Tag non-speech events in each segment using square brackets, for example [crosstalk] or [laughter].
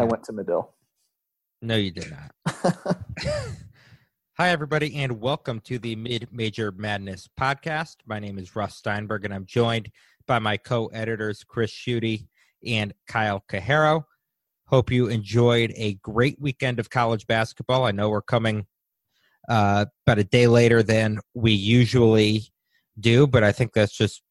I went to Medill. No, you did not. [laughs] Hi, everybody, and welcome to the Mid Major Madness podcast. My name is Russ Steinberg, and I'm joined by my co editors, Chris Schutte and Kyle Cajero. Hope you enjoyed a great weekend of college basketball. I know we're coming uh, about a day later than we usually do, but I think that's just,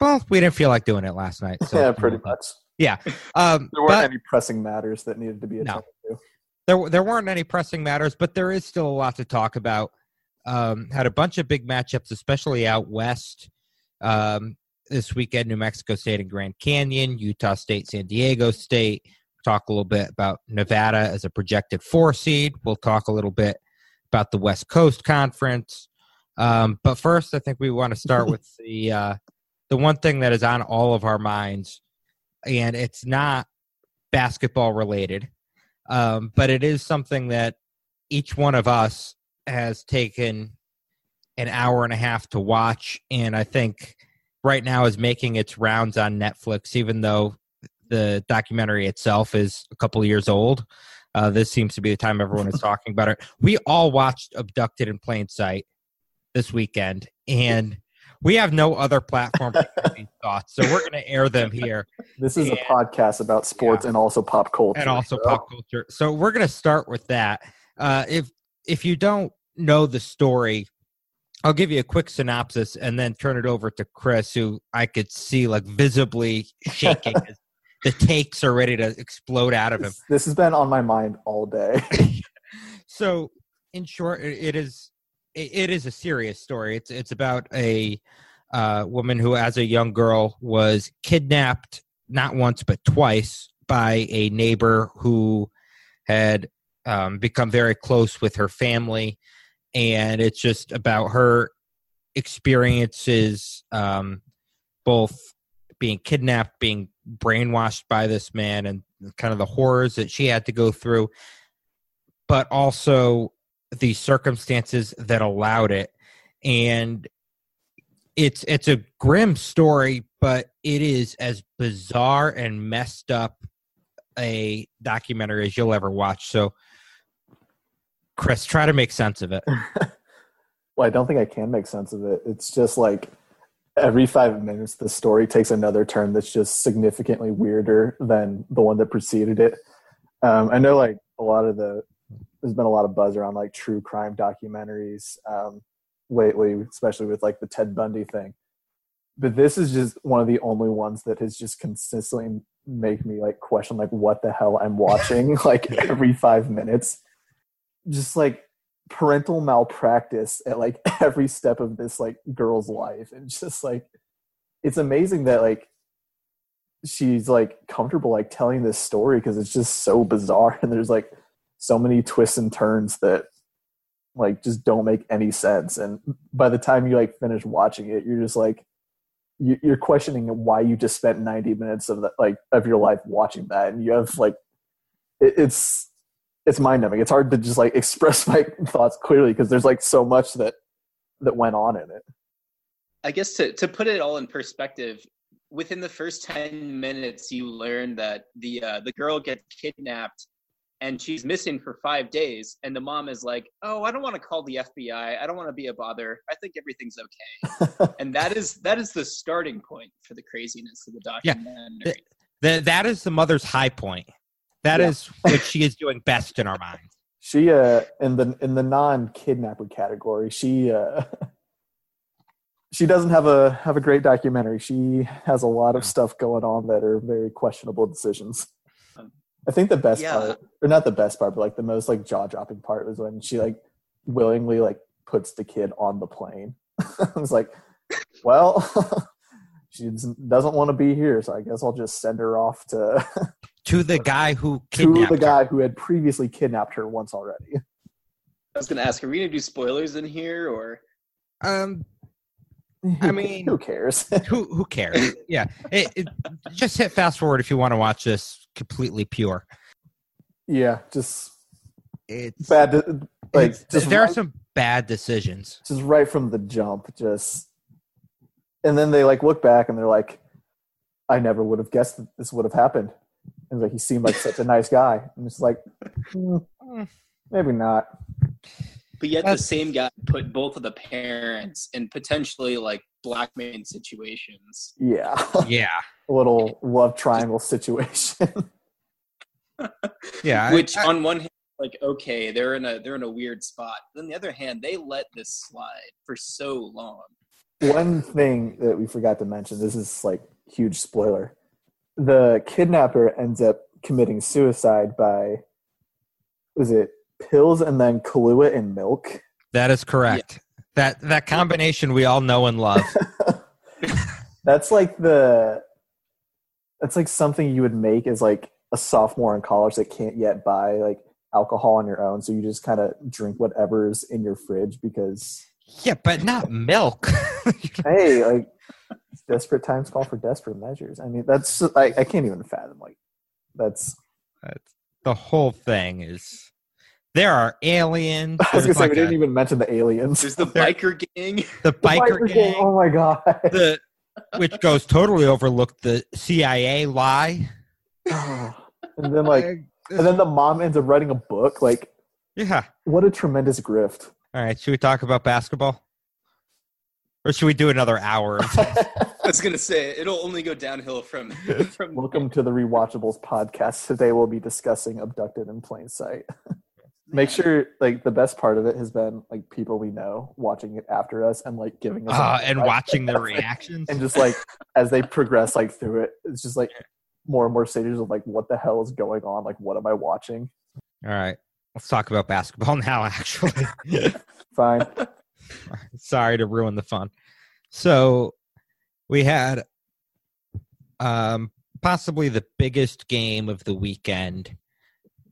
well, we didn't feel like doing it last night. So, [laughs] yeah, pretty much. Yeah. Um, There weren't but- any pressing matters that needed to be attended to. there there weren't any pressing matters, but there is still a lot to talk about. Um, had a bunch of big matchups, especially out west. Um, this weekend, New Mexico State and Grand Canyon, Utah State, San Diego State. Talk a little bit about Nevada as a projected four seed. We'll talk a little bit about the West Coast Conference. Um, but first, I think we want to start [laughs] with the uh, the one thing that is on all of our minds, and it's not basketball related um, but it is something that each one of us has taken an hour and a half to watch and i think right now is making its rounds on netflix even though the documentary itself is a couple of years old. Uh, this seems to be the time everyone is [laughs] talking about it. We all watched abducted in plain sight this weekend and we have no other platform these [laughs] thoughts so we're going to air them here This is a podcast about sports and also pop culture. and also so- pop culture. So we're going to start with that. Uh, if if you don't know the story, I'll give you a quick synopsis and then turn it over to Chris, who I could see like visibly shaking. [laughs] as the takes are ready to explode out of him. This, this has been on my mind all day. [laughs] so in short it is it it is a serious story. It's it's about a uh, woman who as a young girl was kidnapped not once but twice by a neighbor who had um, become very close with her family. And it's just about her experiences um, both being kidnapped being brainwashed by this man and kind of the horrors that she had to go through but also the circumstances that allowed it and it's it's a grim story but it is as bizarre and messed up a documentary as you'll ever watch so chris try to make sense of it [laughs] well, I don't think I can make sense of it. It's just like every five minutes, the story takes another turn that's just significantly weirder than the one that preceded it. Um, I know, like a lot of the there's been a lot of buzz around like true crime documentaries um, lately, especially with like the Ted Bundy thing. But this is just one of the only ones that has just consistently make me like question like what the hell I'm watching [laughs] like every five minutes. Just like parental malpractice at like [laughs] every step of this like girl's life and just like it's amazing that like she's like comfortable like telling this story because it's just so bizarre [laughs] and there's like so many twists and turns that like just don't make any sense. And by the time you like finish watching it you're just like you- you're questioning why you just spent 90 minutes of that like of your life watching that. And you have like it, it's it's mind numbing it's hard to just like [laughs] express my thoughts clearly because there's like so much that that went on in it. I guess to, to put it all in perspective, within the first 10 minutes, you learn that the, uh, the girl gets kidnapped and she's missing for five days. And the mom is like, Oh, I don't want to call the FBI. I don't want to be a bother. I think everything's okay. [laughs] and that is, that is the starting point for the craziness of the Yeah. documentary. that, that is the mother's high point That Yeah. is what she is doing best in our minds [laughs] she uh in the in the non kidnapper category she uh [laughs] she doesn't have a have a great documentary she has a lot of stuff going on that are very questionable decisions i think the best Yeah. part or not the best part but like the most like jaw-dropping part was when she like willingly like puts the kid on the plane [laughs] i was like well [laughs] she doesn't doesn't want to be here so i guess i'll just send her off to [laughs] to the guy who to kidnapped the her. guy who had previously kidnapped her once already I was going to ask, are we going to do spoilers in here or? Um, I mean- who cares who who cares? Yeah, it, it, just hit fast forward if you want to watch this completely pure. yeah just It's bad de- like it's- just there are some bad decisions. just right from the jump just and then they like look back and they're like i never would have guessed that this would have happened And like he seemed like such a nice guy. I'm just like, hmm, maybe not. But yet That's- the same guy put both of the parents in potentially like blackmail situations. Yeah, [laughs] Yeah, a little love triangle situation. [laughs] yeah. I- Which I- on one hand, like okay, they're in a they're in a weird spot. Then on the other hand, they let this slide for so long. One thing that we forgot to mention, this is like huge spoiler. The kidnapper ends up committing suicide by was it pills and then Kahlua in milk? that is correct. That that combination we all know and love. [laughs] [laughs] That's like the that's like something you would make as like a sophomore in college that can't yet buy like alcohol on your own. So you just kind of drink whatever's in your fridge because yeah, but not milk. [laughs] hey, like desperate times call for desperate measures. I mean, that's I, I can't even fathom like that's. That's- the whole thing is there are aliens. [laughs] I was gonna There's say like we didn't even mention the aliens. There's the There- biker gang. [laughs] the biker Biker gang, gang, Oh my god! the which goes totally overlooked. The CIA lie. [sighs] and then like, and then the mom ends up writing a book. Like, yeah. what a tremendous grift. All right, should we talk about basketball, or should we do another hour? [laughs] I was gonna say it'll only go downhill from from Welcome to the Rewatchables podcast. Today we'll be discussing Abducted in Plain Sight. Make sure, like, the best part of it has been like people we know watching it after us and like giving us uh, and advice. watching their [laughs] reactions. and just like as they progress like through it, it's just like more and more stages of like what the hell is going on? Like, what am I watching? All right, let's talk about basketball [laughs] now. Actually, [laughs] Fine. sorry to ruin the fun. So we had um, possibly the biggest game of the weekend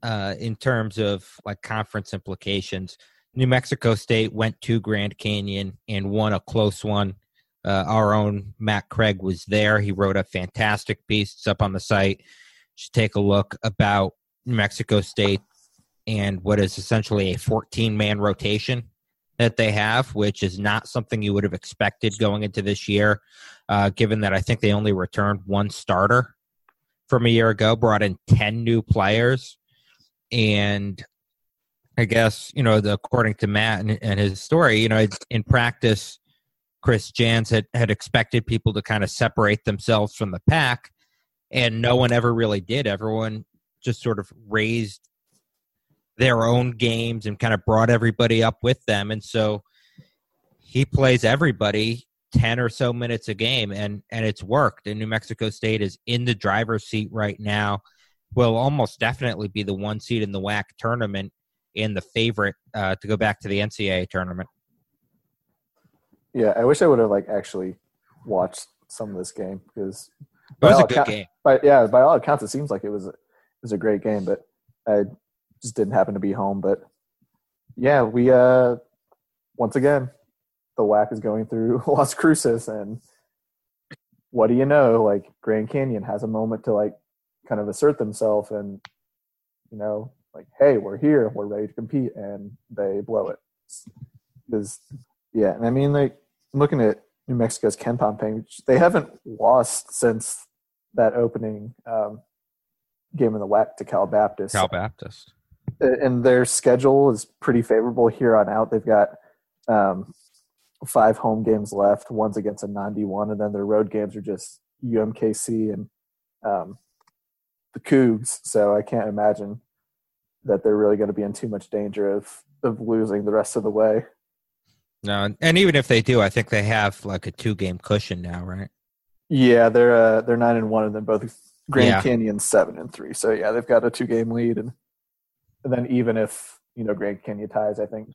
uh, in terms of like conference implications. New Mexico State went to Grand Canyon and won a close one. Uh, our own Matt Craig was there. He wrote a fantastic piece. It's up on the site. You should take a look about New Mexico State and what is essentially a 14 man rotation that they have, which is not something you would have expected going into this year, uh, given that I think they only returned one starter from a year ago, brought in 10 new players. And I guess, you know, the, according to Matt and, and his story, you know, in practice, Chris Jans had, had expected people to kind of separate themselves from the pack, and no one ever really did. Everyone just sort of raised their own games and kind of brought everybody up with them. And so he plays everybody 10 or so minutes a game and and it's worked. And New Mexico State is in the driver's seat right now. Will almost definitely be the one seed in the WAC tournament and the favorite uh, to go back to the NCAA tournament. Yeah, I wish I would have like actually watched some of this game because, It was a good account- game. But yeah, by all accounts, it seems like it was a, it was a great game. But I just didn't happen to be home. But yeah, we uh once again the WAC is going through [laughs] Las Cruces, and what do you know? Like Grand Canyon has a moment to like kind of assert themselves, and you know, like hey, we're here, we're ready to compete, and they blow it. Because yeah, and I mean like I'm looking at New Mexico's Ken Pompey, they haven't lost since that opening um, game in the WAC to Cal Baptist. Cal Baptist. and their schedule is pretty favorable here on out. They've got um, five home games left. One's against a non D1, and then their road games are just UMKC and um, the Cougs. So I can't imagine that they're really going to be in too much danger of of losing the rest of the way. No, and- even if they do, I think they have like a two game cushion now, right? Yeah, they're uh, they're nine and one, and then both Grand Yeah. Canyon seven and three. So yeah, they've got a two game lead, and and then even if you know Grand Canyon ties, I think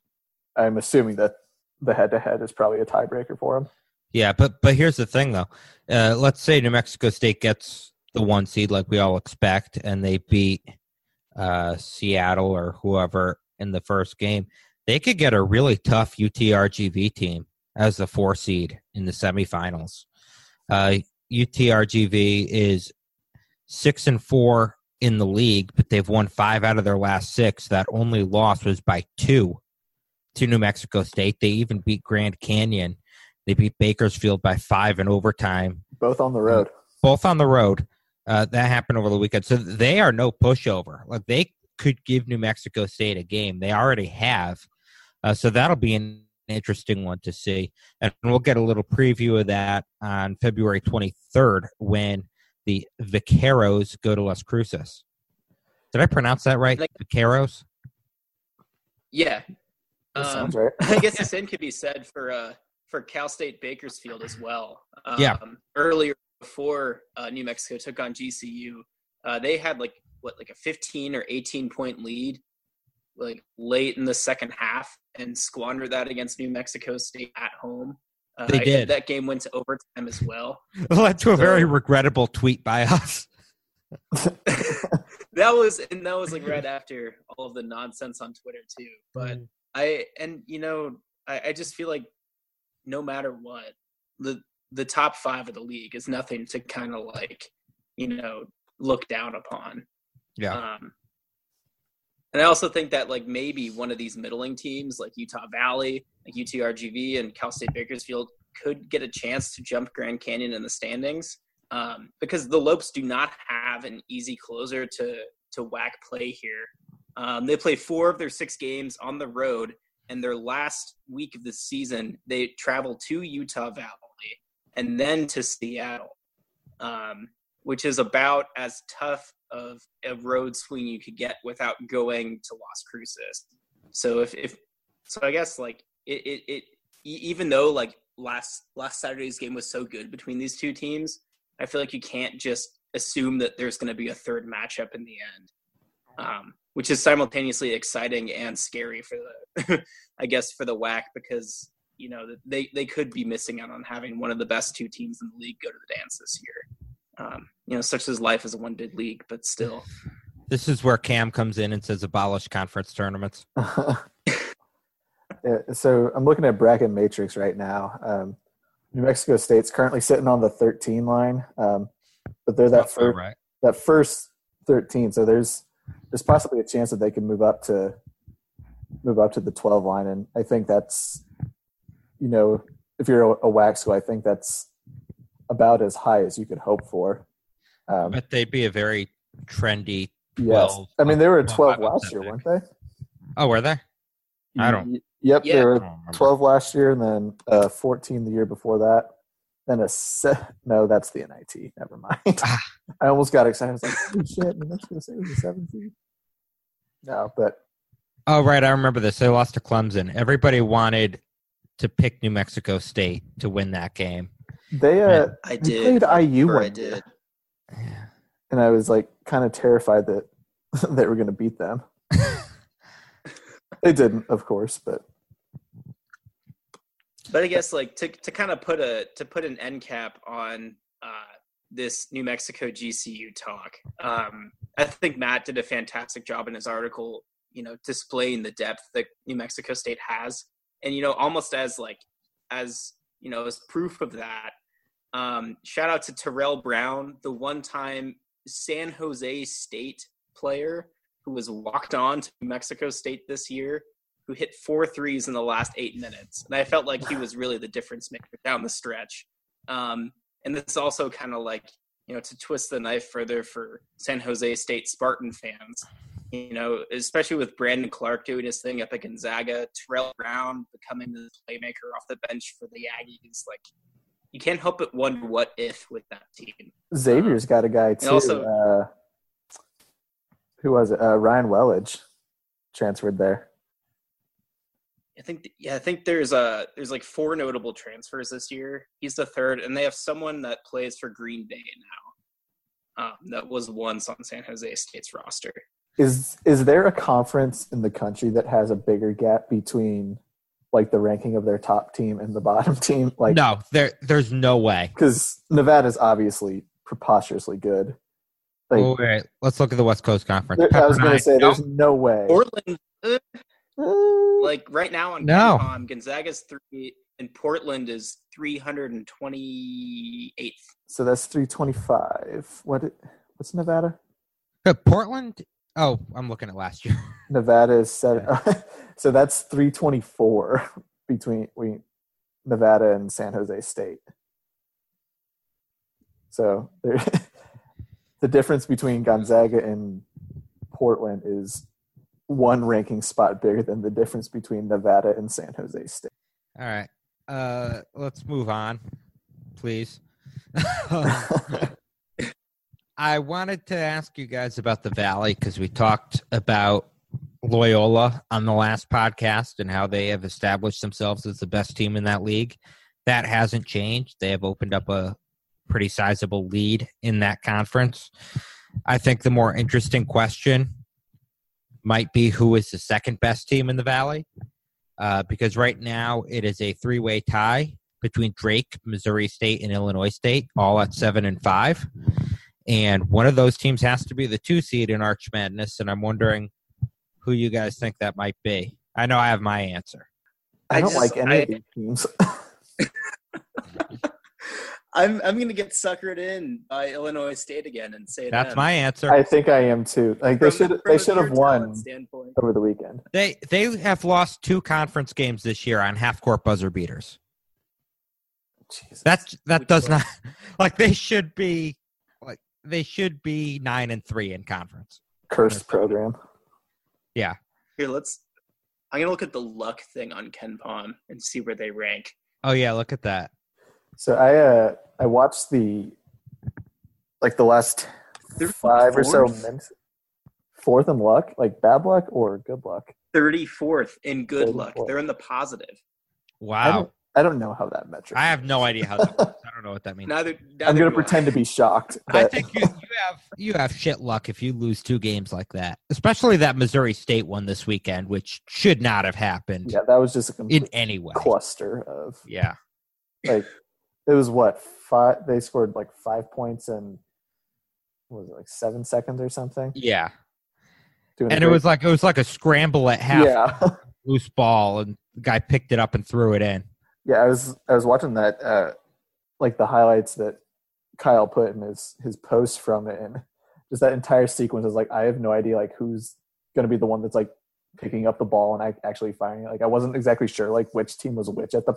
I'm assuming that the head to head is probably a tiebreaker for them. Yeah, but but here's the thing though. Uh, let's say New Mexico State gets the one seed like we all expect, and they beat uh, Seattle or whoever in the first game. They could get a really tough UTRGV team as the four seed in the semifinals. Uh, UTRGV is six and four in the league, but they've won five out of their last six. That only loss was by two to New Mexico State. They even beat Grand Canyon. They beat Bakersfield by five in overtime, Both on the road. both on the road. Uh, that happened over the weekend, so they are no pushover. Like they could give New Mexico State a game. They already have, uh, so that'll be an interesting one to see. And we'll get a little preview of that on February 23rd when the Vaqueros go to Las Cruces. Did I pronounce that right? Like- Vaqueros. Yeah. Um, right. I guess the [laughs] same could be said for uh, for Cal State Bakersfield as well. Um, Yeah. Earlier before uh, New Mexico took on GCU, uh, they had like what like a 15 or 18 point lead, like late in the second half, and squandered that against New Mexico State at home. Uh, They did. That game went to overtime as well. [laughs] It led to a very regrettable tweet by us. [laughs] [laughs] that was and that was like right after all of the nonsense on Twitter too. But I and you know I, I just feel like no matter what the the top five of the league is nothing to kind of like you know look down upon. Yeah. Um, and I also think that like maybe one of these middling teams like Utah Valley, like UTRGV and Cal State Bakersfield could get a chance to jump Grand Canyon in the standings um, because the Lopes do not have an easy closer to to WAC play here. Um, they play four of their six games on the road, and their last week of the season they travel to Utah Valley and then to Seattle, um, which is about as tough of a road swing you could get without going to Las Cruces. So if, if so, I guess like it, it, it even though like last last Saturday's game was so good between these two teams, I feel like you can't just assume that there's going to be a third matchup in the end, um, which is simultaneously exciting and scary for the, [laughs] I guess, for the WAC because you know that they they could be missing out on having one of the best two teams in the league go to the dance this year. Um, you know, such as life as a one bid league, but still, This is where Cam comes in and says abolish conference tournaments. [laughs] Yeah, so I'm looking at bracket matrix right now. Um, New Mexico State's currently sitting on the 13 line, um, but they're that That's first right. that first 13. So there's there's possibly a chance that they can move up to move up to the 12 line, and I think that's you know if you're a, a WAC school, I think that's about as high as you could hope for. Um, But they'd be a very trendy. yes, I mean they were a 12 12 last year, weren't they? Oh, were they? I don't- Y- Yep, Yeah. they were 12 last year and then uh, 14 the year before that. Then a se- no, that's the NIT. Never mind. Ah. [laughs] I almost got excited. I was like, holy shit, New Mexico State was a 17. No, but Oh, right. I remember this. They lost to Clemson. Everybody wanted to pick New Mexico State to win that game. they uh, I did. played IU one I did. Yeah. and I was like kind of terrified that [laughs] they were going to beat them. [laughs] they didn't, of course, but But I guess like to to kind of put a to put an end cap on uh, this New Mexico GCU talk. Um, I think Matt did a fantastic job in his article. You know, displaying the depth that New Mexico State has, and you know, almost as like as you know as proof of that. Um, shout out to Terrell Brown, the one-time San Jose State player who was walked on to Mexico State this year who hit four threes in the last eight minutes. And I felt like he was really the difference maker down the stretch. Um, and this also kind of like, you know, to twist the knife further for San Jose State Spartan fans, you know, especially with Brandon Clarke doing his thing up at Gonzaga, Terrell Brown becoming the playmaker off the bench for the Aggies. Like, you can't help but wonder what if with that team. Xavier's got a guy too. also- uh, who was it? Uh, Ryan Welage transferred there. I think yeah, I think there's a there's like four notable transfers this year. He's the third, and they have someone that plays for Green Bay now. Um, that was once on San Jose State's roster. Is is there a conference in the country that has a bigger gap between like the ranking of their top team and the bottom [laughs] team? Like no, there, there's no way. because Nevada's obviously preposterously good. Like oh, wait, let's look at the West Coast Conference. there- I was going to say, there's no way. Portland, uh, Uh, like right now on No. KenPom, Gonzaga's three, and Portland is 328th. so that's 325. What? it- What's Nevada? Portland. Oh, I'm looking at last year. [laughs] Nevada is seven. [laughs] so that's 324 [laughs] between we, Nevada and San Jose State. So there, the difference between Gonzaga and Portland is one ranking spot bigger than the difference between Nevada and San Jose State. All right. Uh, let's move on, please. I wanted to ask you guys about the Valley because we talked about Loyola on the last podcast and how they have established themselves as the best team in that league. That hasn't changed. They have opened up a pretty sizable lead in that conference. I think the more interesting question might be who is the second best team in the Valley, uh, because right now it is a three way tie between Drake, Missouri State, and Illinois State, all at seven and five. And one of those teams has to be the two seed in Arch Madness. And I'm wondering who you guys think that might be. I know I have my answer. I, I don't just- like any I- of these teams. [laughs] I'm I'm gonna get suckered in by Illinois State again and say That's them. my answer. I think I am too. Like they From- should from they should have won Standpoint. over the weekend. They they have lost two conference games this year on half court buzzer beaters. Jesus. That's that Which does one? not [laughs] like they should be like they should be nine and three in conference. cursed program. Yeah. Here, let's. I'm gonna look at the luck thing on KenPom and see where they rank. Oh yeah, look at that. So I uh I watched the like the last They're five or so fourth. minutes. Fourth in luck, like bad luck or good luck. 34th in good luck. They're in the positive. I Wow. Don't, I don't know how that metric. I have no idea how that works. [laughs] I don't know what that means. Neither. I'm gonna do pretend to be shocked. I think you, you have you have shit luck if you lose two games like that, especially that Missouri State one this weekend, which should not have happened yeah, that was just a in any way. cluster of Yeah, like it was what five they scored like five points in what was it like seven seconds or something yeah, Doing and it was like it was like a scramble at half, yeah [laughs] loose ball, and the guy picked it up and threw it in. Yeah i was i was watching that uh like the highlights that kyle put in his his post from it and just that entire sequence is like i have no idea like who's gonna be the one that's like picking up the ball and I actually firing it like i wasn't exactly sure like which team was which at the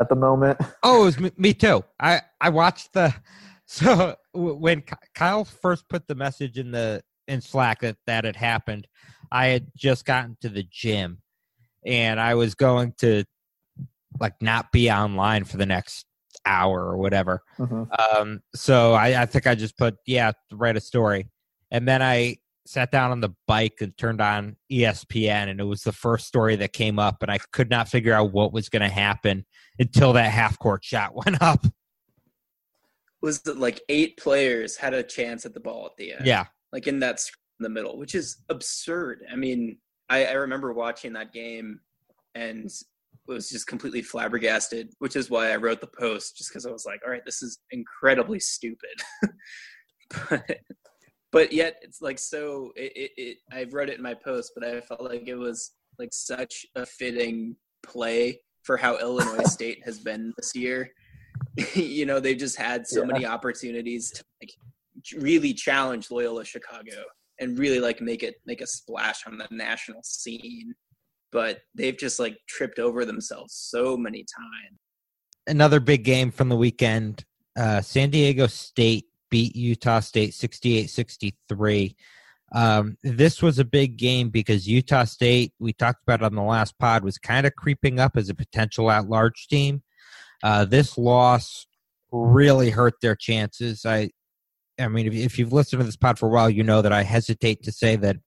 at the moment [laughs] Oh, it was me, me too. I I watched the [laughs] so when Kyle first put the message in the in Slack that that had happened, I had just gotten to the gym, and I was going to like not be online for the next hour or whatever. Mhm. Um, so I, I think I just put yeah, write a story, and then I sat down on the bike and turned on ESPN, and it was the first story that came up, and I could not figure out what was going to happen until that half court shot [laughs] went up. Was it like eight players had a chance at the ball at the end? Yeah, like in that sc- in the middle, which is absurd. I mean, I, I remember watching that game and was just completely flabbergasted, which is why I wrote the post, just because I was like, all right, this is incredibly stupid. [laughs] but but yet it's like so it, it, it I wrote it in my post, but I felt like it was like such a fitting play for how Illinois [laughs] State has been this year. [laughs] you know, they've just had so Yeah. many opportunities to like really challenge Loyola Chicago and really like make it make a splash on the national scene. But they've just like tripped over themselves so many times. another big game from the weekend. Uh, San Diego State beat Utah State 68-63. Um, this was a big game because Utah State, we talked about on the last pod, was kind of creeping up as a potential at-large team. Uh, this loss really hurt their chances. I, I mean, if, if you've listened to this pod for a while, you know that I hesitate to say that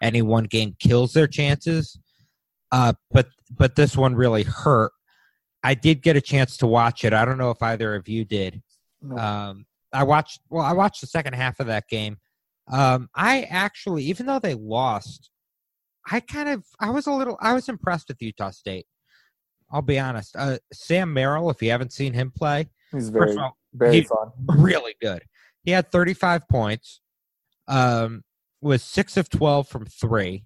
any one game kills their chances. Uh, but but this one really hurt. I did get a chance to watch it. I don't know if either of you did. No. Um, I watched. Well, I watched the second half of that game. Um, I actually, even though they lost, I kind of, I was a little, I was impressed with Utah State. I'll be honest. Uh, Sam Merrill, if you haven't seen him play, he's very all, very he- fun really good. He had 35 points. Um, was six of 12 from three.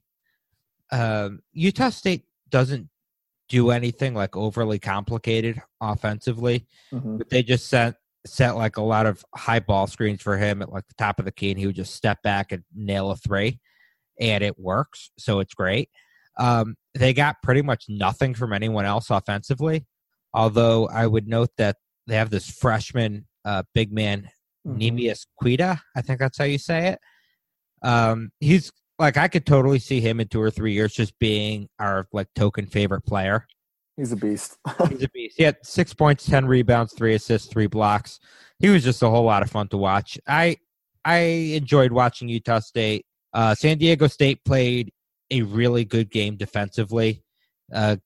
Um, Utah State doesn't do anything like overly complicated offensively, Mhm. but they just set set like a lot of high ball screens for him at like the top of the key, and he would just step back and nail a three, and it works. So it's great. Um, they got pretty much nothing from anyone else offensively, although I would note that they have this freshman uh, big man Mhm. Neemias Queta. I think that's how you say it. Um, he's like I could totally see him in two or three years just being our like token favorite player. He's a beast. [laughs] He's a beast. He had six points, ten rebounds, three assists, three blocks. He was just a whole lot of fun to watch. I I enjoyed watching Utah State. Uh, San Diego State played a really good game defensively. Uh,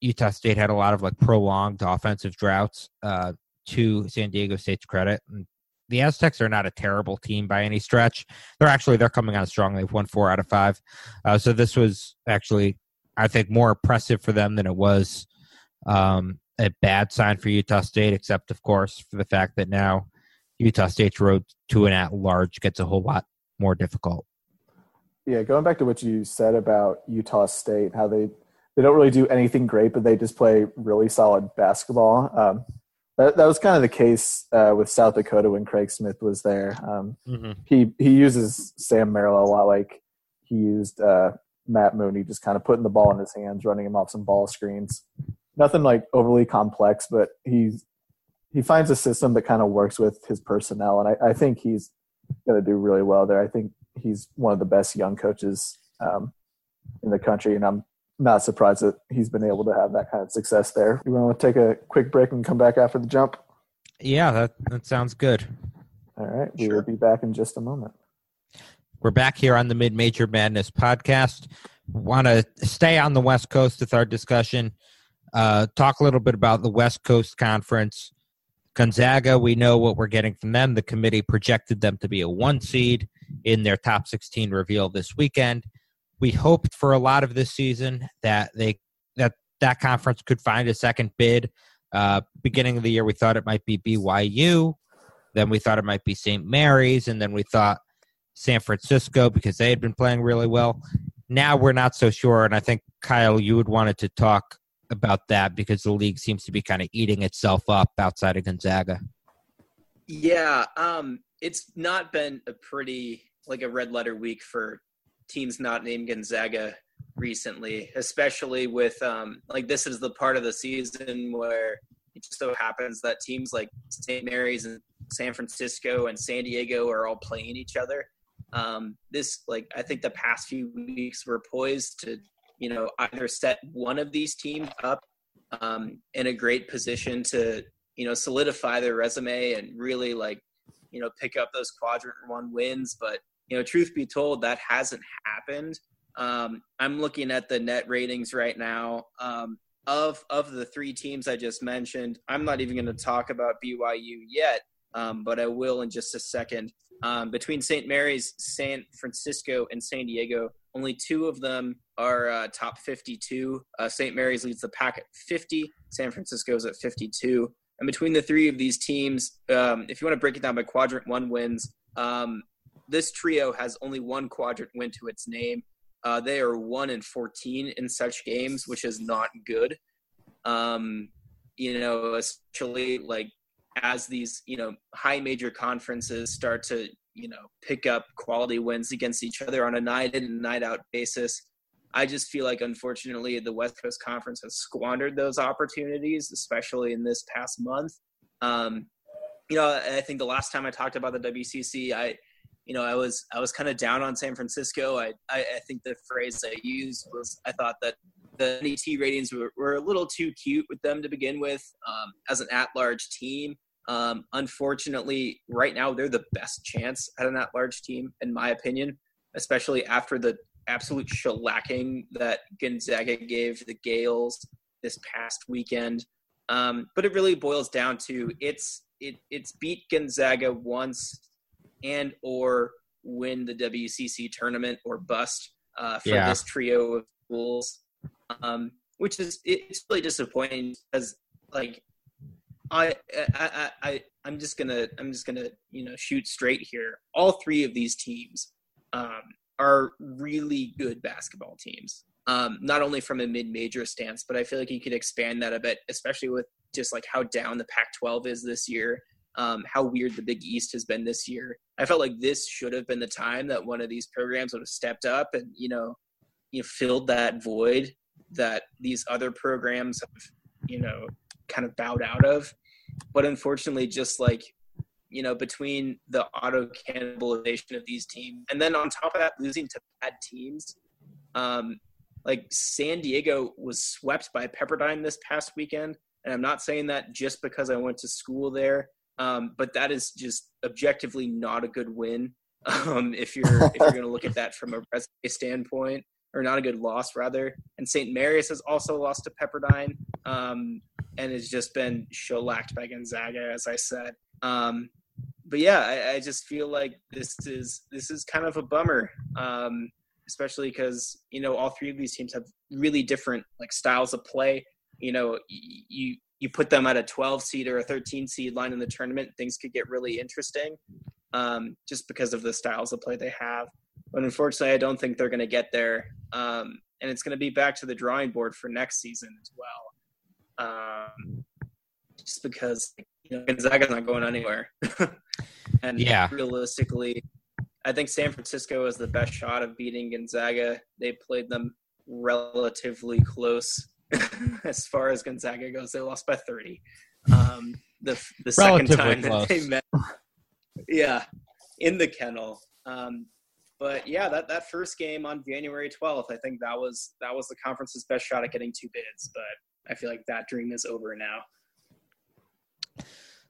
Utah State had a lot of like prolonged offensive droughts. Uh, to San Diego State's credit, and the Aztecs are not a terrible team by any stretch. They're actually they're coming on strong. They've won four out of five. Uh, so this was actually, I think, more impressive for them than it was um, a bad sign for Utah State, except of course for the fact that now Utah State's road to an at large gets a whole lot more difficult. Yeah, going back to what you said about Utah State, how they they don't really do anything great, but they just play really solid basketball. Um, that, that was kind of the case uh, with South Dakota when Craig Smith was there. Um, Mm-hmm. he he uses Sam Merrill a lot like he used uh, Matt Mooney, just kind of putting the ball in his hands, running him off some ball screens. Nothing like overly complex, but he's he finds a system that kind of works with his personnel, and I, I think he's going to do really well there. I think he's one of the best young coaches um, in the country, and I'm not surprised that he's been able to have that kind of success there. You want to take a quick break and come back after the jump? Yeah, that that sounds good. All right, we Sure. will be back in just a moment. We're back here on the Mid Major Madness podcast. Want to stay on the West Coast with our discussion. Uh, talk a little bit about the West Coast Conference. Gonzaga, we know what we're getting from them. The committee projected them to be a one seed in their top 16 reveal this weekend. We hoped for a lot of this season that they that that conference could find a second bid. Uh, beginning of the year, we thought it might be BYU. Then we thought it might be St. Mary's, and then we thought San Francisco because they had been playing really well. Now we're not so sure, and I think Kyle, you would wanted to talk about that because the league seems to be kind of eating itself up outside of Gonzaga. Yeah, um, it's not been a pretty like a red letter week for teams not named Gonzaga recently, especially with um, like this is the part of the season where it just so happens that teams like St. Mary's and San Francisco and San Diego are all playing each other. Um, this like I think the past few weeks were poised to you know either set one of these teams up um, in a great position to you know solidify their resume and really like you know pick up those quadrant one wins but you know truth be told that hasn't happened. Um, i'm looking at the net ratings right now um, of of the three teams i just mentioned. I'm not even going to talk about byu yet um, but i will in just a second. Um, between st mary's san francisco and san diego only two of them are uh, top 52 uh, st mary's leads the pack at 50 san francisco's at 52 and between the three of these teams, um, if you want to break it down by quadrant one wins, um, this trio has only one quadrant win to its name. Uh, they are one in 14 in such games, which is not good. Um, you know, especially like as these, you know, high major conferences start to, you know, pick up quality wins against each other on a night in and night out basis. I just feel like, unfortunately, the West Coast Conference has squandered those opportunities, especially in this past month. Um, you know, I think the last time I talked about the WCC, I, you know, I was I was kind of down on San Francisco. I, I, I think the phrase I used was I thought that the NET ratings were, were a little too cute with them to begin with um, as an at-large team. Um, unfortunately, right now they're the best chance at an at-large team, in my opinion, especially after the absolute shellacking that Gonzaga gave the Gaels this past weekend. Um, but it really boils down to it's it it's beat Gonzaga once and or win the WCC tournament or bust uh, for Yeah. this trio of schools, um, which is it's really disappointing because like I, I I I I'm just gonna I'm just gonna you know shoot straight here. All three of these teams um, are really good basketball teams. Um, not only from a mid-major stance, but I feel like you could expand that a bit, especially with just like how down the Pac-12 is this year, um, how weird the Big East has been this year. I felt like this should have been the time that one of these programs would have stepped up and you know, you know, filled that void that these other programs have, you know, kind of bowed out of. But unfortunately, just like you know, between the auto cannibalization of these teams, and then on top of that, losing to bad teams. Um, like San Diego was swept by Pepperdine this past weekend, and I'm not saying that just because I went to school there, um, but that is just objectively not a good win. [laughs] Um, if you're if you're going to look at that from a resume standpoint, or not a good loss rather. And St. Mary's has also lost to Pepperdine, um, and has just been shellacked by Gonzaga, as I said. Um, but yeah, I, I, just feel like this is this is kind of a bummer, um, especially because you know all three of these teams have really different like styles of play. You know, you you put them at a 12 seed or a 13 seed line in the tournament, things could get really interesting, um, just because of the styles of play they have. But unfortunately, I don't think they're going to get there, um, and it's going to be back to the drawing board for next season as well. Um, just because you know, Gonzaga's not going anywhere. [laughs] and yeah. realistically, I think San Francisco is the best shot of beating Gonzaga. They played them relatively close [laughs] as far as Gonzaga goes. They lost by 30. Um, the the second time close. that they met, yeah, in the kennel. Um, but yeah, that, that first game on January 12th, I think that was that was the conference's best shot at getting two bids. But I feel like that dream is over now.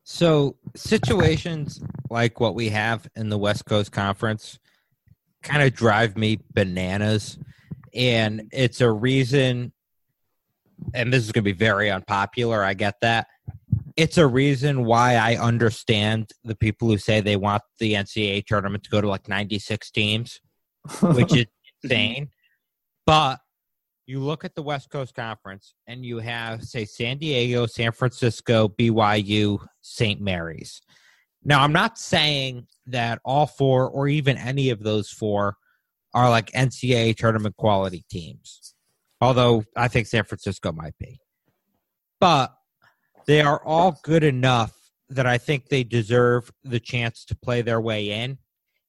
So situations like what we have in the West Coast Conference kind of drive me bananas. And it's a reason, and this is going to be very unpopular. I get that. It's a reason why I understand the people who say they want the NCAA tournament to go to like 96 teams, which is [laughs] insane. But you look at the West Coast Conference and you have, say, San Diego, San Francisco, BYU, St. Mary's. Now, I'm not saying that all four or even any of those four are like NCAA tournament quality teams, although I think San Francisco might be. But they are all good enough that I think they deserve the chance to play their way in.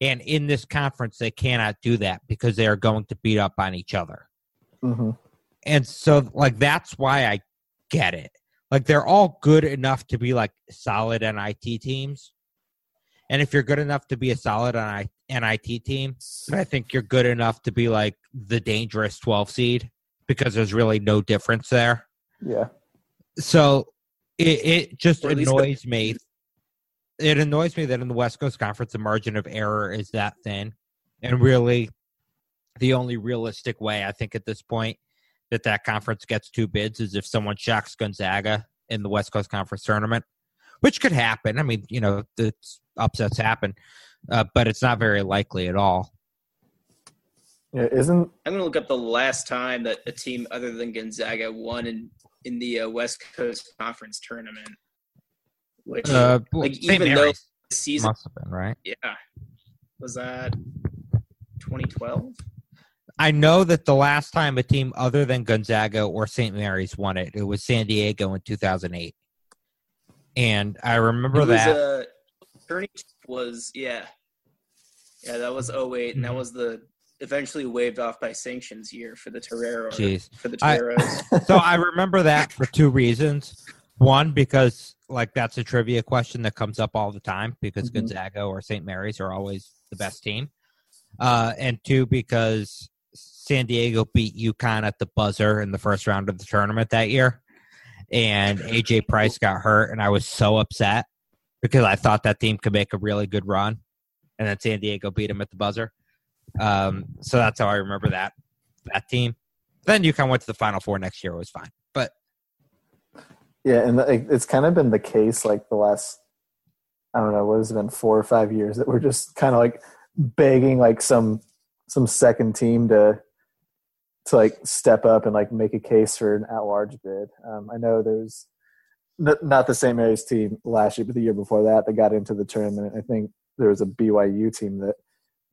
And in this conference, they cannot do that because they are going to beat up on each other. Mm-hmm. And so, like, that's why I get it. Like, they're all good enough to be like solid NIT teams. And if you're good enough to be a solid NIT team, I think you're good enough to be like the dangerous 12 seed because there's really no difference there. Yeah. So it, it just annoys me. It annoys me that in the West Coast Conference, the margin of error is that thin. And really, the only realistic way I think at this point that that conference gets two bids is if someone shocks Gonzaga in the West Coast Conference tournament, which could happen. I mean, you know, the upsets happen, uh, but it's not very likely at all. Yeah, isn't I'm going to look up the last time that a team other than Gonzaga won in in the uh, West Coast Conference tournament. Which, uh, like, even though the season must have been right. Yeah, was that 2012? I know that the last time a team other than Gonzaga or St. Mary's won it, it was San Diego in 2008. And I remember was, that. Uh, was, yeah. Yeah, that was 8 mm-hmm. and that mm-hmm. was the eventually waived off by sanctions year for the Torero. Jeez. For the Toreros. I, [laughs] so I remember that for two reasons. One, because like that's a trivia question that comes up all the time because mm-hmm. Gonzaga or St. Mary's are always the best team. Uh, and two, because San Diego beat UConn at the buzzer in the first round of the tournament that year. And AJ Price got hurt, and I was so upset because I thought that team could make a really good run. And then San Diego beat him at the buzzer. Um, so that's how I remember that that team. Then UConn went to the Final Four next year. It was fine. But yeah, and it's kind of been the case like the last I don't know what has it been four or five years that we're just kind of like begging like some some second team to to like step up and like make a case for an at-large bid. Um, I know there's n- not the St. Mary's team last year, but the year before that, that got into the tournament. I think there was a BYU team that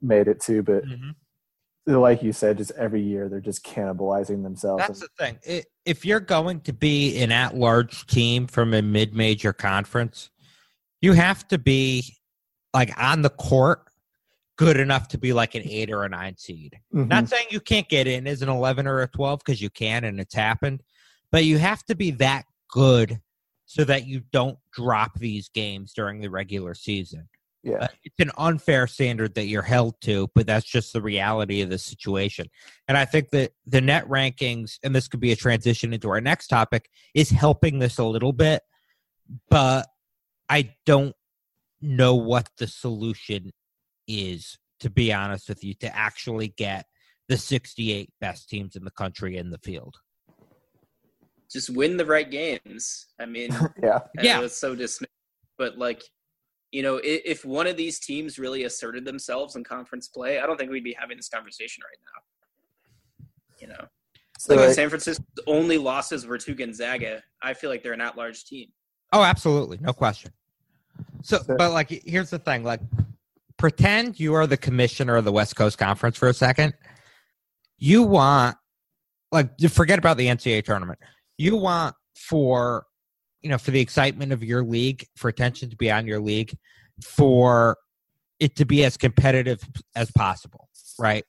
made it too, but mm-hmm. like you said, just every year they're just cannibalizing themselves. That's the thing. If you're going to be an at-large team from a mid-major conference, you have to be like on the court good enough to be like an eight or a nine seed. Mm-hmm. Not saying you can't get in as an 11 or a 12 because you can and it's happened, but you have to be that good so that you don't drop these games during the regular season. Yeah. Uh, it's an unfair standard that you're held to, but that's just the reality of the situation. And I think that the net rankings, and this could be a transition into our next topic, is helping this a little bit, but I don't know what the solution is, to be honest with you, to actually get the 68 best teams in the country in the field. Just win the right games. I mean, [laughs] yeah. I Yeah. it's so dismissive, but like, you know, if, if one of these teams really asserted themselves in conference play, I don't think we'd be having this conversation right now. You know, So like like, San Francisco's only losses were to Gonzaga. I feel like they're an at-large team. Oh, absolutely, no question. So, So- but like, here's the thing: like, pretend you are the commissioner of the West Coast Conference for a second. You want, like, you forget about the NCAA tournament. You want for, you know, for the excitement of your league, for attention to be on your league, for it to be as competitive as possible, right?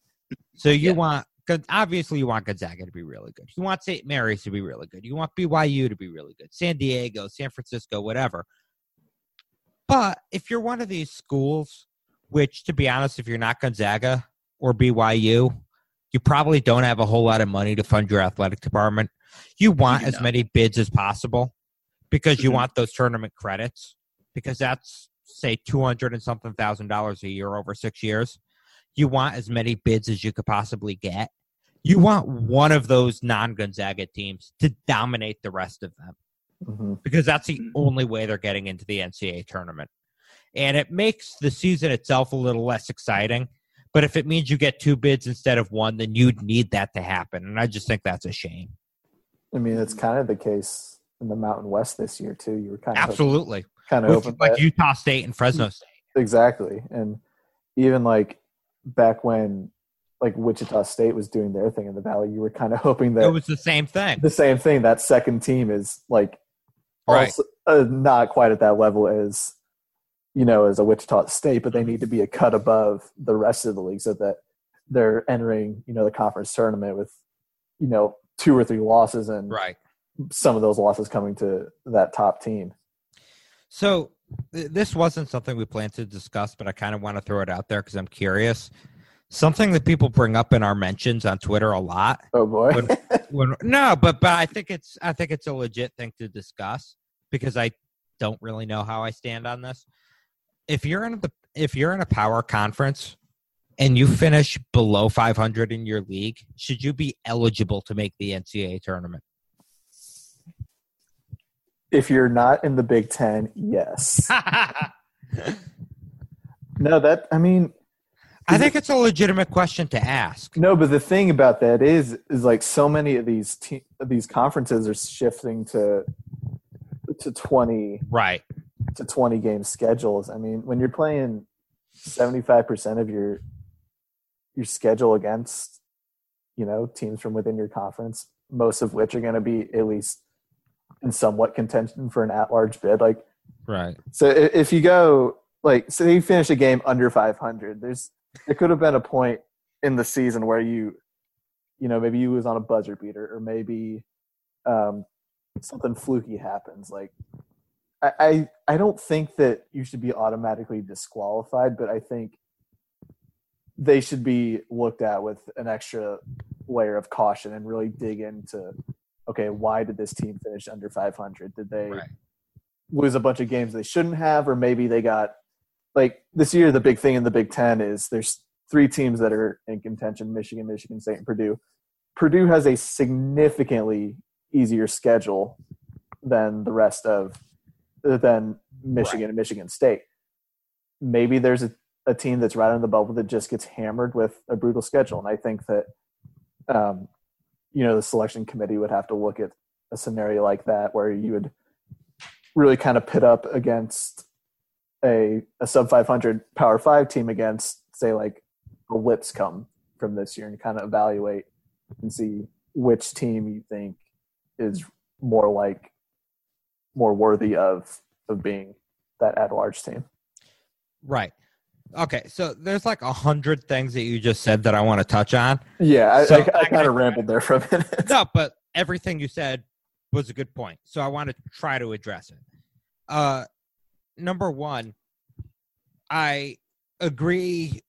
So you Yeah. want, obviously, you want Gonzaga to be really good. You want St. Mary's to be really good. You want BYU to be really good. San Diego, San Francisco, whatever. But if you're one of these schools, which to be honest, if you're not Gonzaga or BYU, you probably don't have a whole lot of money to fund your athletic department. You want do as not. many bids as possible because you Mhm. want those tournament credits because that's say 200 and something thousand dollars a year over 6 years. You want as many bids as you could possibly get. You want one of those non-Gonzaga teams to dominate the rest of them mhm. because that's the Mhm. only way they're getting into the NCAA tournament. And it makes the season itself a little less exciting. But if it means you get two bids instead of one, then you'd need that to happen. And I just think that's a shame. I mean, it's kind of the case in the Mountain West this year too. You were kind of Absolutely. kind of Which like that- Utah State and Fresno State. exactly, and even like back when like Wichita State was doing their thing in the Valley, you were kind of hoping that It was the same thing. the same thing. That second team is like Right. also, uh, not quite at that level as you know as a Wichita State, but they need to be a cut above the rest of the league so that they're entering you know the conference tournament with you know two or three losses and Right. Some of those losses coming to that top team. So th- this wasn't something we planned to discuss, but I kind of want to throw it out there because I'm curious. Something that people bring up in our mentions on Twitter a lot Oh boy. When- when no but but i think it's i think it's a legit thing to discuss because i don't really know how i stand on this if you're in the if you're in a power conference and you finish below 500 in your league should you be eligible to make the ncaa tournament if you're not in the Big Ten, yes. [laughs] no, that I mean, i think it's a legitimate question to ask no, but the thing about that is, is like so many of these te- these conferences are shifting to to twenty right to twenty game schedules. I mean, when you're playing seventy five percent of your your schedule against you know teams from within your conference, most of which are going to be at least in somewhat contention for an at large bid, like right So if you go like, say you finish a game under 500, there's there could have been a point in the season where you, you know, maybe you was on a buzzer beater, or maybe um, something fluky happens. Like, I, I I don't think that you should be automatically disqualified, but I think they should be looked at with an extra layer of caution and really dig into okay why did this team finish under 500 did they Right. lose a bunch of games they shouldn't have, or maybe they got like this year. The big thing in the Big Ten is there's three teams that are in contention: Michigan, Michigan State, and Purdue. Purdue has a significantly easier schedule than the rest of than Michigan and Michigan State. Maybe there's a, a team that's right on the bubble that just gets hammered with a brutal schedule, and I think that um, you know the selection committee would have to look at a scenario like that where you would really kind of pit up against a a sub 500 power 5 team against say like the Lipscomb from this year and kind of evaluate and see which team you think is more like more worthy of of being that at large team. right okay so there's like a hundred things that you just said that i want to touch on Yeah, I, So- I, I kind of [laughs] rambled there for a minute. no but everything you said was a good point. So I want to try to address it. Uh, number one, I agree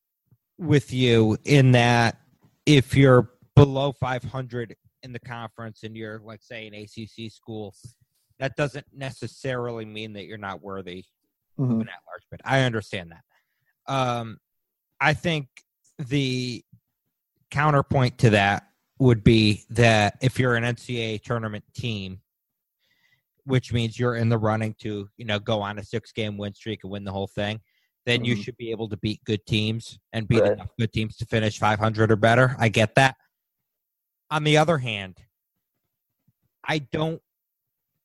with you in that if you're below 500 in the conference and you're like say an ACC school, that doesn't necessarily mean that you're not worthy of Mhm. an at-large bid. I understand that. Um, I think the counterpoint to that would be that if you're an NCAA tournament team, which means you're in the running to you know go on a six-game win streak and win the whole thing, then you Mhm. should be able to beat good teams and beat Right. enough good teams to finish 500 or better. I get that. On the other hand, I don't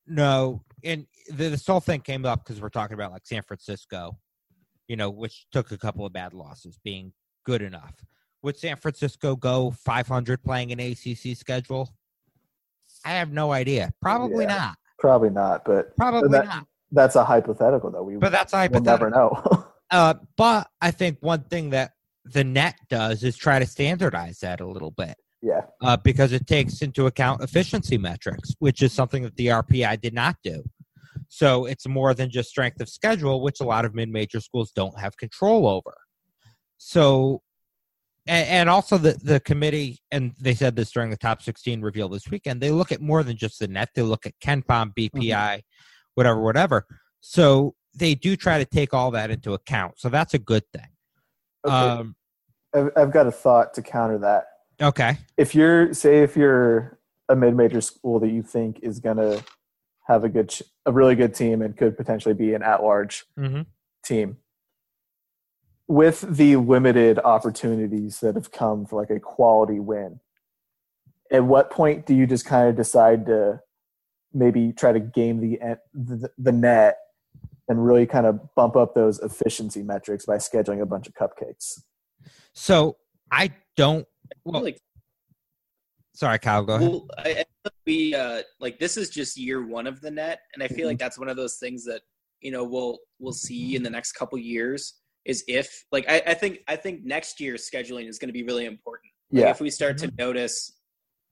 know, and the, this whole thing came up because we're talking about like San Francisco, you know, which took a couple of bad losses, being good enough. Would San Francisco go 500 playing an ACC schedule? I have no idea. Probably Yeah. not. Probably not, but Probably that- not. that's a hypothetical though. We But that's hypothetical. never know. [laughs] Uh, but I think one thing that the net does is try to standardize that a little bit yeah. uh, because it takes into account efficiency metrics, which is something that the RPI did not do. So it's more than just strength of schedule, which a lot of mid-major schools don't have control over. So, and, and also the the committee, and they said this during the top 16 reveal this weekend. They look at more than just the net. They look at KenPom, BPI, whatever, whatever. So they do try to take all that into account. So that's a good thing. Okay. Um, I've, I've got a thought to counter that. okay. If you're say if you're a mid-major school that you think is going to have a good, a really good team and could potentially be an at-large hmm team, with the limited opportunities that have come for like a quality win, at what point do you just kind of decide to maybe try to game the the, the net and really kind of bump up those efficiency metrics by scheduling a bunch of cupcakes? So I don't. I like sorry, Kyle. Go ahead. Well, I, I feel like we uh, like this is just year one of the net, and I feel like that's one of those things that you know we'll we'll see in the next couple years. Is if like I, I think I think next year's scheduling is going to be really important. Like, Yeah. if we start to notice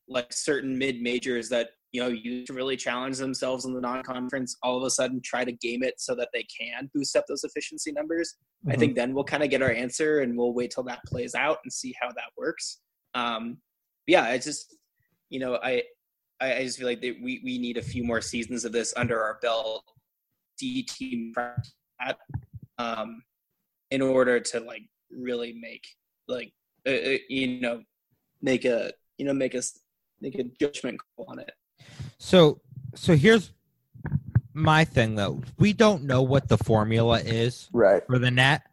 like certain mid majors that you know used to really challenge themselves in the non-conference, all of a sudden try to game it so that they can boost up those efficiency numbers. I Mhm. think then we'll kind of get our answer, and we'll wait till that plays out and see how that works. Um, yeah, I just you know I I, I just feel like that we we need a few more seasons of this under our belt, D team at, um, in order to like really make like uh, uh, you know make a you know make us make a judgment call on it. So, so here's my thing though. We don't know what the formula is Right. for the net.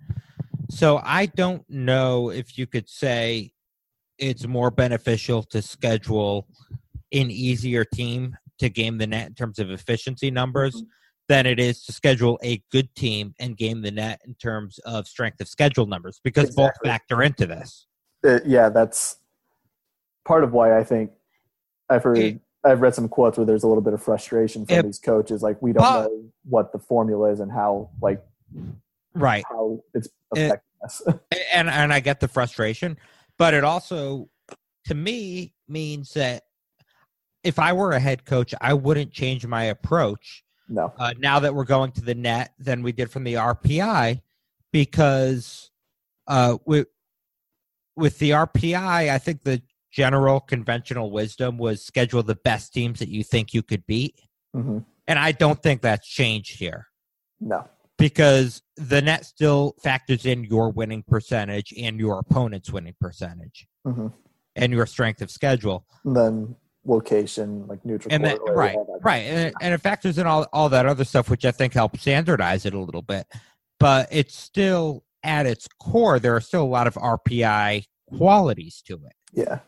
So I don't know if you could say it's more beneficial to schedule an easier team to game the net in terms of efficiency numbers Mhm. than it is to schedule a good team and game the net in terms of strength of schedule numbers because both factor into this. Uh, yeah, that's part of why I think I've heard Yeah. I've read some quotes where there's a little bit of frustration from Yeah. these coaches, like we don't But- know what the formula is and how like Right. how it's affecting us. [laughs] and and I get the frustration, but it also to me means that if I were a head coach, I wouldn't change my approach no. uh, now that we're going to the net than we did from the RPI because uh, with with the RPI, I think the general conventional wisdom was schedule the best teams that you think you could beat, hmm and I don't think that's changed here No. because the net still factors in your winning percentage and your opponent's winning percentage hmm and your strength of schedule. And then location, like neutral And court, right, that. right, and, and it factors in all all that other stuff, which I think helps standardize it a little bit. But it's still at its core, there are still a lot of RPI qualities to it, Yeah.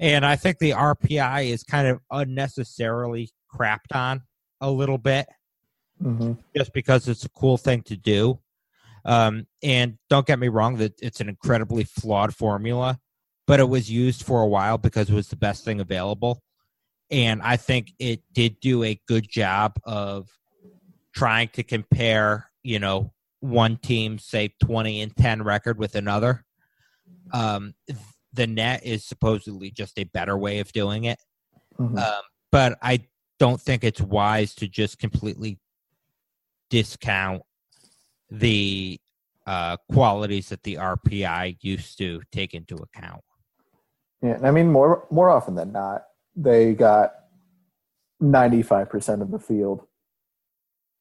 and I think the RPI is kind of unnecessarily crapped on a little bit. hmm just because it's a cool thing to do. Um, and don't get me wrong that it's an incredibly flawed formula, but it was used for a while because it was the best thing available. And I think it did do a good job of trying to compare, you know, one team, say 20 and 10 record with another. Um, the net is supposedly just a better way of doing it. hmm Um, but I don't think it's wise to just completely discount the uh, qualities that the RPI used to take into account. Yeah, I mean more more often than not, they got ninety five percent of the field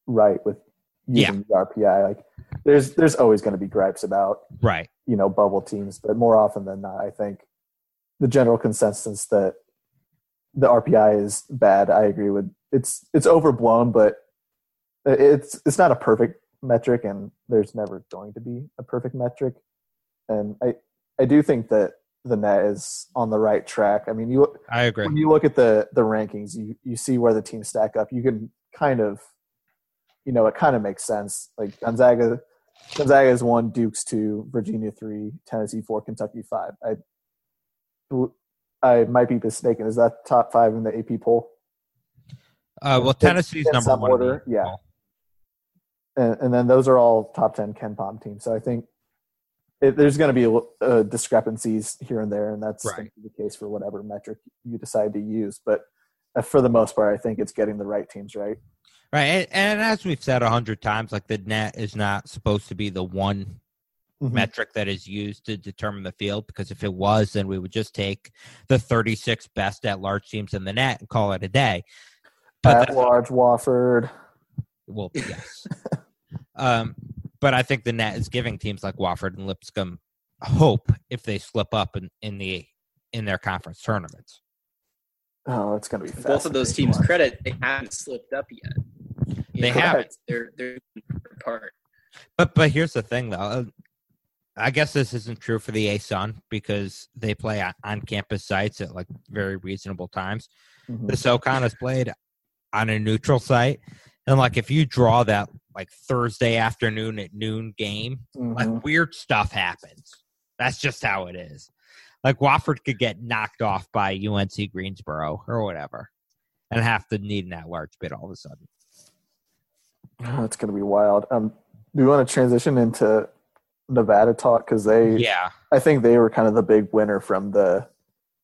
right with using the RPI. Like there's there's always going to be gripes about Right. you know bubble teams, but more often than not, I think the general consensus that the RPI is bad. I agree with. It's it's overblown, but it's it's not a perfect metric, and there's never going to be a perfect metric. And I I do think that the net is on the right track. I mean, you I agree. when you look at the the rankings, you you see where the teams stack up. You can kind of, you know, it kind of makes sense. Like Gonzaga, Gonzaga is one, Duke's two, Virginia three, Tennessee four, Kentucky five. I I might be mistaken. Is that top five in the AP poll? Uh, well, Tennessee's in number one. order, yeah. And, and then those are all top ten KenPom teams. So I think it, there's going to be uh, discrepancies here and there, and that's Right. going to be the case for whatever metric you decide to use. But uh, for the most part, I think it's getting the right teams right. Right, and, and as we've said a hundred times, like the net is not supposed to be the one Mhm. metric that is used to determine the field because if it was, then we would just take the 36 best at large teams in the net and call it a day. But At large, Wofford. well, yes. [laughs] um, but I think the net is giving teams like Wofford and Lipscomb hope if they slip up in, in the in their conference tournaments. Oh, it's going to be Both of those teams watch. credit they haven't slipped up yet. You They know, haven't. They're they're apart. But but here's the thing though. Uh, I guess this isn't true for the A Sun because they play on, on campus sites at like very reasonable times. Mhm. The SoCon is played on a neutral site, and like if you draw that like Thursday afternoon at noon game, Mhm. like weird stuff happens. That's just how it is. Like Wofford could get knocked off by UNC Greensboro or whatever, and have to need an at-large bid all of a sudden. [sighs] Oh, it's going to be wild. Um, do we want to transition into Nevada talk? Because they, Yeah, I think they were kind of the big winner from the,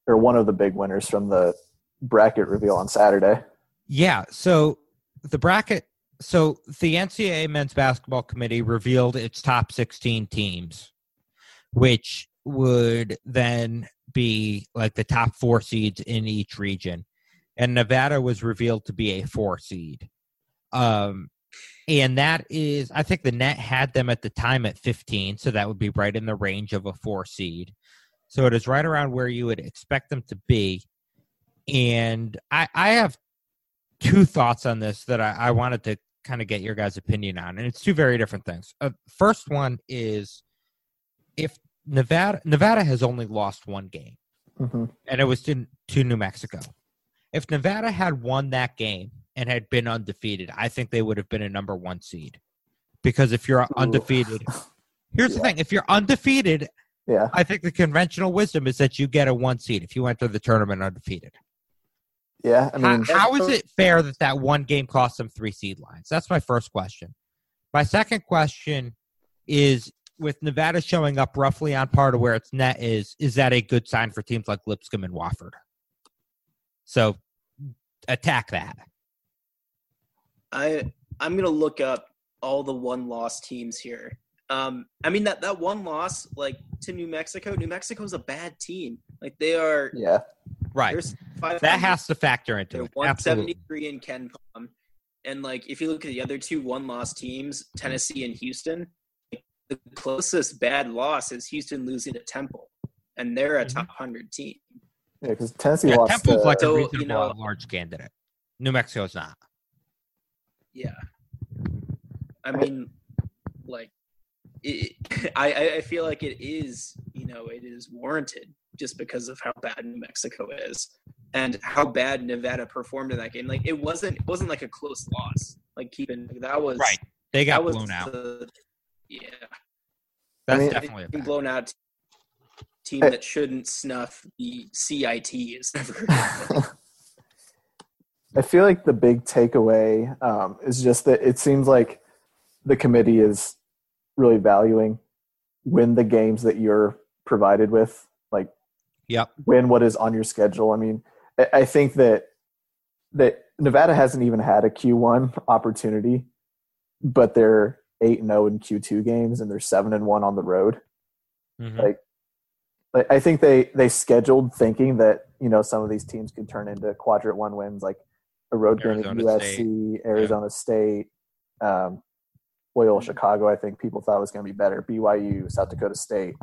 or one of the big winners from the bracket reveal on Saturday. Yeah. So the bracket. So the NCAA men's basketball committee revealed its top 16 teams, which would then be like the top four seeds in each region. And Nevada was revealed to be a four seed. Um, and that is, I think the net had them at the time at 15. So that would be right in the range of a four seed. So it is right around where you would expect them to be. And I, I have two thoughts on this that I, I wanted to kind of get your guys' opinion on, and it's two very different things. Uh, first one is if Nevada Nevada has only lost one game, hmm and it was to, to New Mexico. If Nevada had won that game and had been undefeated, I think they would have been a number one seed. Because if you're undefeated, [laughs] here's the thing: if you're undefeated, Yeah. I think the conventional wisdom is that you get a one seed if you enter the tournament undefeated. Yeah. I How- mean, how is it fair that that one game cost them three seed lines? That's my first question. My second question is with Nevada showing up roughly on par to where its net is, is that a good sign for teams like Lipscomb and Wofford? So attack that. I I'm gonna look up all the one loss teams here. Um, I mean that that one loss like to New Mexico. New Mexico's a bad team. Like they are. yeah. Right. There's five. That has to factor into They're it. Absolutely. 173 in Ken Palm, and like if you look at the other two one loss teams, Tennessee and Houston, the closest bad loss is Houston losing to Temple, and they're a Mhm. top hundred team. Yeah. Because Tennessee Yeah, lost. Temple's to- like So, a you know- large candidate. New Mexico's not. Yeah. I mean, like, it, [laughs] I I- I feel like it is you know it is warranted just because of how bad New Mexico is and how bad Nevada performed in that game. Like it wasn't it wasn't like a close loss. Like keeping that was Right. They got that was blown out. the- yeah, That's mean- definitely a bad. blown out. Team that shouldn't snuff the CIT is never. [laughs] I feel like the big takeaway um, is just that it seems like the committee is really valuing win the games that you're provided with, Yep. win what is on your schedule. I mean, I- think that that Nevada hasn't even had a Q1 opportunity, but they're eight and zero in Q2 games, and they're seven and one on the road. Mhm. Like, like I think they they scheduled thinking that you know some of these teams could turn into quadrant one wins, like a road game at USC, Arizona State, um, Loyola Chicago. I think people thought was going to be better. BYU, South Dakota State.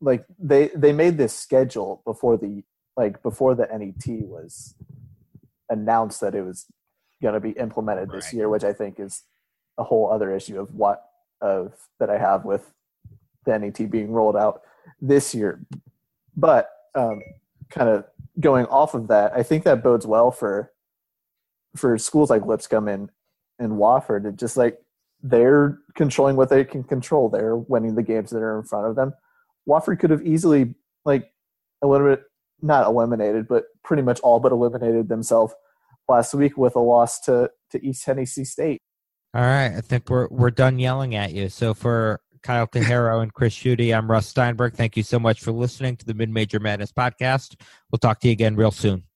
Like they they made this schedule before the like before the NET was announced that it was going to be implemented this Right. year, which I think is a whole other issue of what of that I have with the NET being rolled out this year. But um, kind of going off of that, I think that bodes well for for schools like Lipscomb and and Wofford. It just like they're controlling what they can control. They're winning the games that are in front of them. Wofford could have easily like eliminate not eliminated, but pretty much all but eliminated themselves last week with a loss to to East Tennessee State. All right, I think we're we're done yelling at you. So for Kyle Cajero and Chris Schutte, I'm Russ Steinberg. Thank you so much for listening to the Mid Major Madness podcast. We'll talk to you again real soon.